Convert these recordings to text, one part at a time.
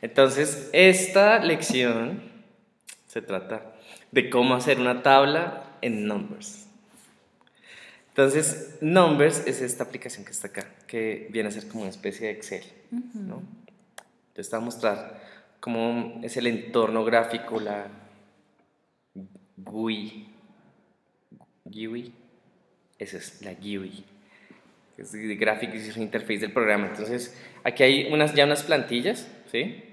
Entonces, esta lección se trata de cómo hacer una tabla en Numbers. Entonces, Numbers es esta aplicación que está acá, que viene a ser como una especie de Excel. ¿no? Entonces, te a mostrar cómo es el entorno gráfico, la GUI. GUI. Esa es la GUI. Que es de Graphic User Interface del programa. Entonces, aquí hay unas, ya unas plantillas, ¿sí?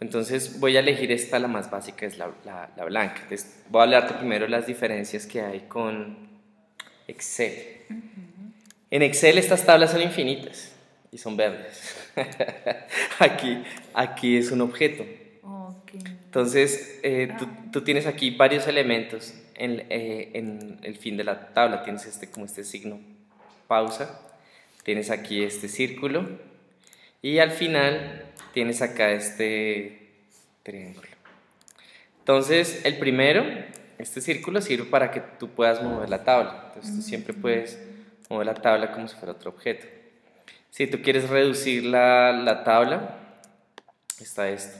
Entonces voy a elegir esta, la más básica, es la, la, blanca. Entonces, voy a hablarte primero de las diferencias que hay con Excel. En Excel estas tablas son infinitas y son verdes. aquí, aquí es un objeto. Entonces, eh, tú, ah. tú, tienes aquí varios elementos en, eh, en, el fin de la tabla. Tienes este, como este signo pausa, tienes aquí este círculo y al final tienes acá este triángulo. Entonces, el primero, este círculo sirve para que tú puedas mover la tabla. Entonces, tú siempre puedes mover la tabla como si fuera otro objeto. Si tú quieres reducir la, la tabla, está esto.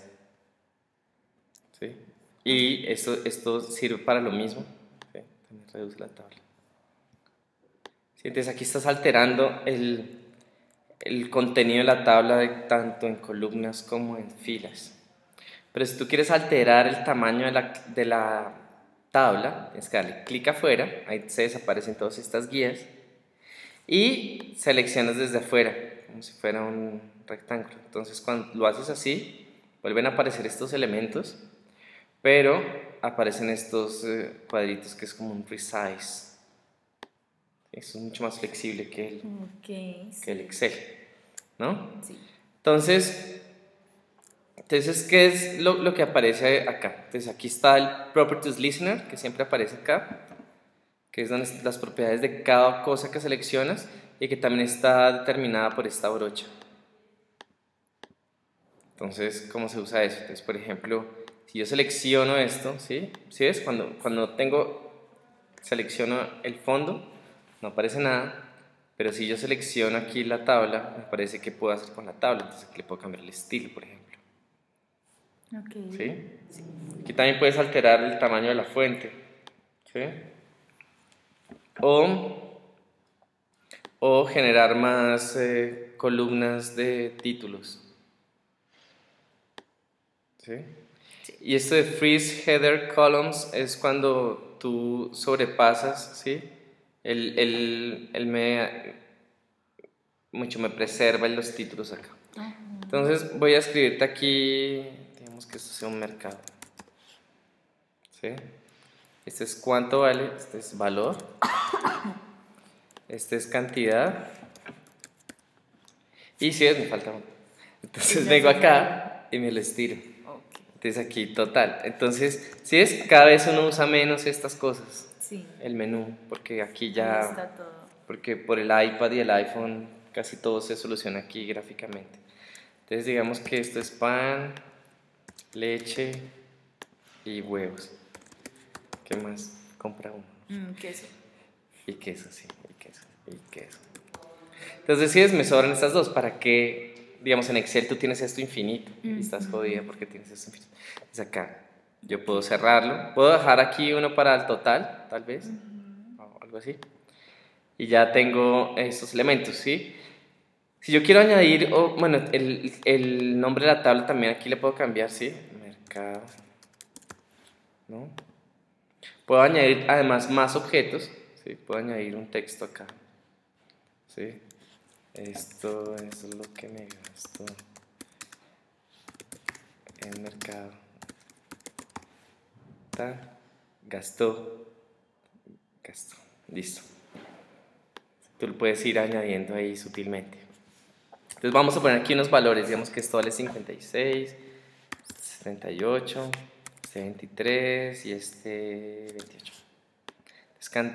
¿Sí? Y esto, esto sirve para lo mismo. También reduce la tabla. ¿Sí? Entonces aquí estás alterando el, el contenido de la tabla tanto en columnas como en filas. Pero si tú quieres alterar el tamaño de la, de la tabla, tienes que darle clic afuera, ahí se desaparecen todas estas guías y seleccionas desde afuera, como si fuera un rectángulo. Entonces cuando lo haces así, vuelven a aparecer estos elementos, pero aparecen estos eh, cuadritos que es como un resize. Es mucho más flexible que el, que el Excel, ¿no? Sí. Entonces, entonces, ¿qué es lo, lo, que aparece acá? Entonces, aquí está el Properties Listener, que siempre aparece acá, que es donde las propiedades de cada cosa que seleccionas y que también está determinada por esta brocha. Entonces, ¿cómo se usa eso? Entonces, por ejemplo, si yo selecciono esto, ¿sí? ¿Sí ves? Cuando, cuando tengo, selecciono el fondo, no aparece nada, pero si yo selecciono aquí la tabla, me parece que puedo hacer con la tabla, entonces aquí le puedo cambiar el estilo, por ejemplo. Okay. ¿Sí? Aquí también puedes alterar el tamaño de la fuente. ¿Sí? O, o generar más eh, columnas de títulos. ¿Sí? Y esto de freeze header columns es cuando tú sobrepasas, ¿sí? Él, me, mucho me preserva los títulos acá. Entonces voy a escribirte aquí, digamos que esto sea un mercado. ¿Sí? Este es cuánto vale, este es valor, este es cantidad. Y si es, me falta uno. Entonces vengo acá y me lo estiro. Entonces aquí total. Entonces, si es, cada vez uno usa menos estas cosas el menú, porque aquí ya... Está todo. Porque por el iPad y el iPhone casi todo se soluciona aquí gráficamente. Entonces digamos que esto es pan, leche y huevos. ¿Qué más? Compra uno. Mm, queso. Y queso, sí, y queso, y queso. Entonces, si es, me sobran estas dos, ¿para que, digamos, en Excel tú tienes esto infinito y estás jodida porque tienes esto infinito? Entonces acá yo puedo cerrarlo. Puedo dejar aquí uno para el total, tal vez, o algo así. Y ya tengo estos elementos, ¿sí? Si yo quiero añadir, bueno, el, el, nombre de la tabla también aquí le puedo cambiar, ¿sí? Mercado. ¿No? Puedo añadir además más objetos, ¿sí? Puedo añadir un texto acá, ¿sí? Esto es lo que me gasto en mercado gastó, gastó, listo. Tú lo puedes ir añadiendo ahí sutilmente. Entonces vamos a poner aquí unos valores, digamos que esto vale 56, 78, este 23 y este 28.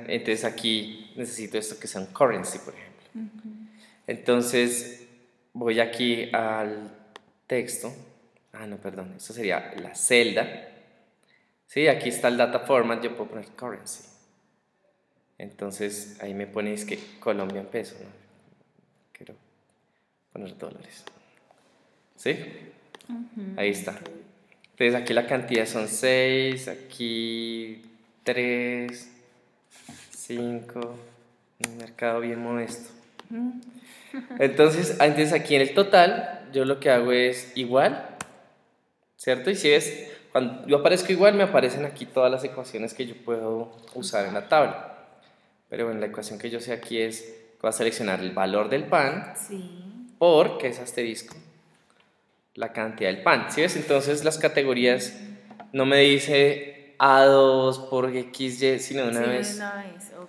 Entonces aquí necesito esto que sea un currency, por ejemplo. Entonces voy aquí al texto. Ah, no, perdón, esto sería la celda Sí, aquí está el data format, yo puedo poner currency. Entonces ahí me ponéis que Colombia en peso, ¿no? Quiero poner dólares. ¿Sí? Ahí está. Entonces aquí la cantidad son 6, aquí 3, 5, un mercado bien modesto. Entonces, antes aquí en el total, yo lo que hago es igual, ¿cierto? Y si ves, cuando yo aparezco igual, me aparecen aquí todas las ecuaciones que yo puedo usar en la tabla. Pero bueno, la ecuación que yo sé aquí es, voy a seleccionar el valor del pan por, que es asterisco, la cantidad del pan. ¿Sí ves? Entonces las categorías no me dice A2 por XY, sino de una vez,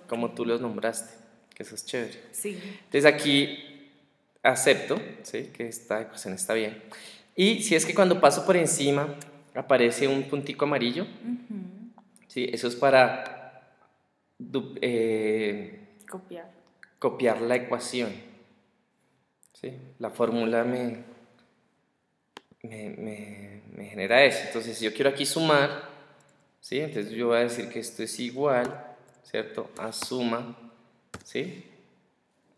como tú los nombraste, que eso es chévere. Sí. Entonces aquí acepto, ¿sí? que esta ecuación está bien. Y si es que cuando paso por encima aparece un puntico amarillo, ¿sí? eso es para eh, copiar. copiar la ecuación. ¿sí? La fórmula me, me, me, genera eso. Entonces, si yo quiero aquí sumar, ¿sí? entonces yo voy a decir que esto es igual, ¿cierto? A suma, ¿sí?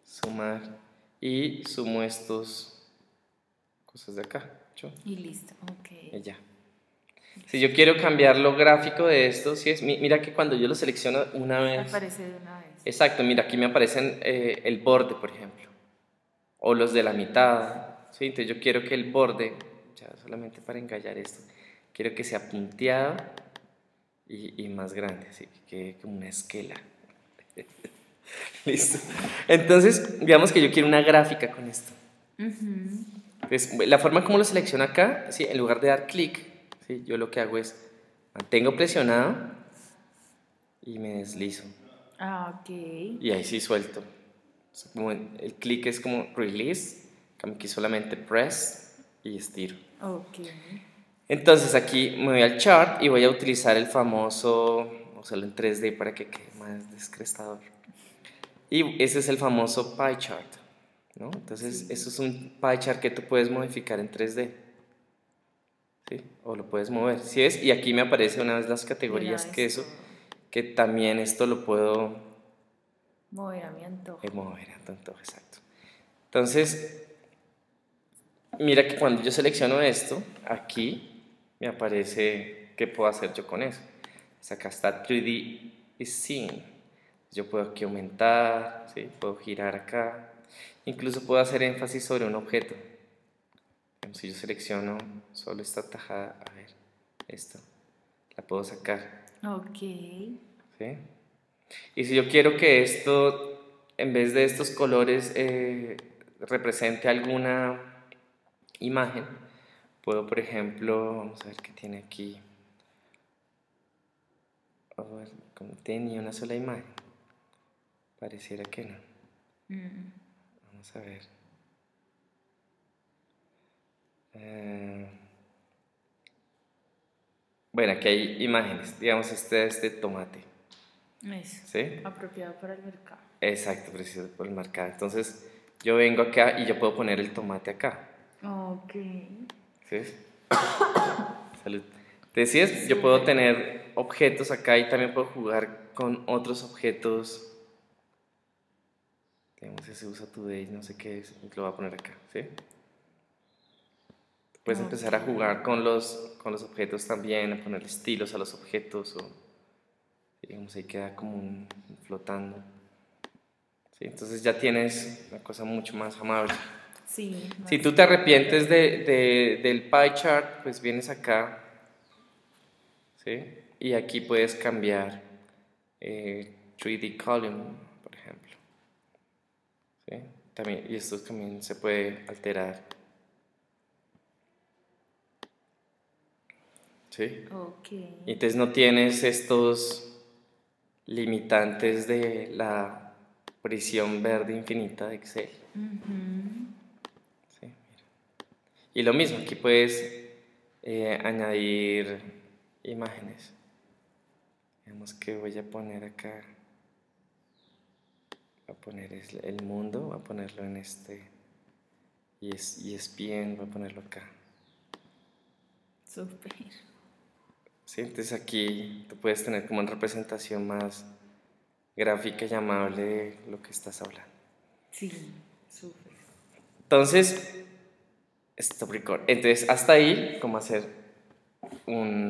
Sumar y sumo estos cosas de acá. Y listo, ok. Y ya. Si yo quiero cambiar lo gráfico de esto, si es, mira que cuando yo lo selecciono una vez... Aparece de una vez. Exacto, mira, aquí me aparecen eh, el borde, por ejemplo, o los de la mitad. ¿sí? Entonces yo quiero que el borde, ya solamente para engallar esto, quiero que sea punteado y, y más grande, así que como una esquela. Listo. Entonces, digamos que yo quiero una gráfica con esto. Entonces, la forma como lo selecciono acá, ¿sí? en lugar de dar clic, ¿sí? yo lo que hago es mantengo presionado y me deslizo. Ah, ok. Y ahí sí suelto. el clic es como release, aquí solamente press y estiro. Ok. Entonces aquí me voy al chart y voy a utilizar el famoso, o sea, en 3D para que quede más descrestador. Y ese es el famoso pie chart. ¿no? Entonces, eso es un pie chart que tú puedes modificar en 3D. ¿Sí? O lo puedes mover. ¿Sí es? Y aquí me aparece una vez las categorías que eso que también esto lo puedo mover a mi antojo. Eh, mover a tu antojo, exacto. Entonces, mira que cuando yo selecciono esto, aquí me aparece qué puedo hacer yo con eso. Pues acá está 3D is seen. Yo puedo aquí aumentar, ¿sí? puedo girar acá. Incluso puedo hacer énfasis sobre un objeto. Si yo selecciono solo esta tajada, a ver, esto, la puedo sacar Ok. ¿Sí? Y si yo quiero que esto, en vez de estos colores, eh, represente alguna imagen, puedo, por ejemplo, vamos a ver qué tiene aquí. A ver, como tenía una sola imagen. Pareciera que no. Mm. Vamos a ver. Eh, bueno, aquí hay imágenes. Digamos, este es de tomate. Eso. ¿Sí? Apropiado para el mercado. Exacto, preciso para el mercado. Entonces, yo vengo acá y yo puedo poner el tomate acá. Ok. ¿Sí? Salud. Decías, yo puedo tener objetos acá y también puedo jugar con otros objetos. Digamos, ese usa today, no sé qué es, lo voy a poner acá, ¿sí? Puedes empezar a jugar con los, con los objetos también, a poner estilos a los objetos o digamos ahí queda como un, flotando. ¿Sí? Entonces ya tienes una cosa mucho más amable. Sí, si tú te arrepientes de, de, del pie chart, pues vienes acá ¿sí? y aquí puedes cambiar eh, 3D column, por ejemplo. ¿Sí? También, y esto también se puede alterar. ¿Sí? Okay. Entonces no tienes estos limitantes de la prisión verde infinita de Excel. ¿Sí? Y lo mismo, aquí puedes eh, añadir imágenes. Digamos que voy a poner acá, voy a poner el mundo, voy a ponerlo en este, y es, y es bien, voy a ponerlo acá. Super. ¿Sí? Entonces aquí tú puedes tener como una representación más gráfica y amable de lo que estás hablando. Sí, súper. Entonces, Stop record. Entonces, hasta ahí, como hacer un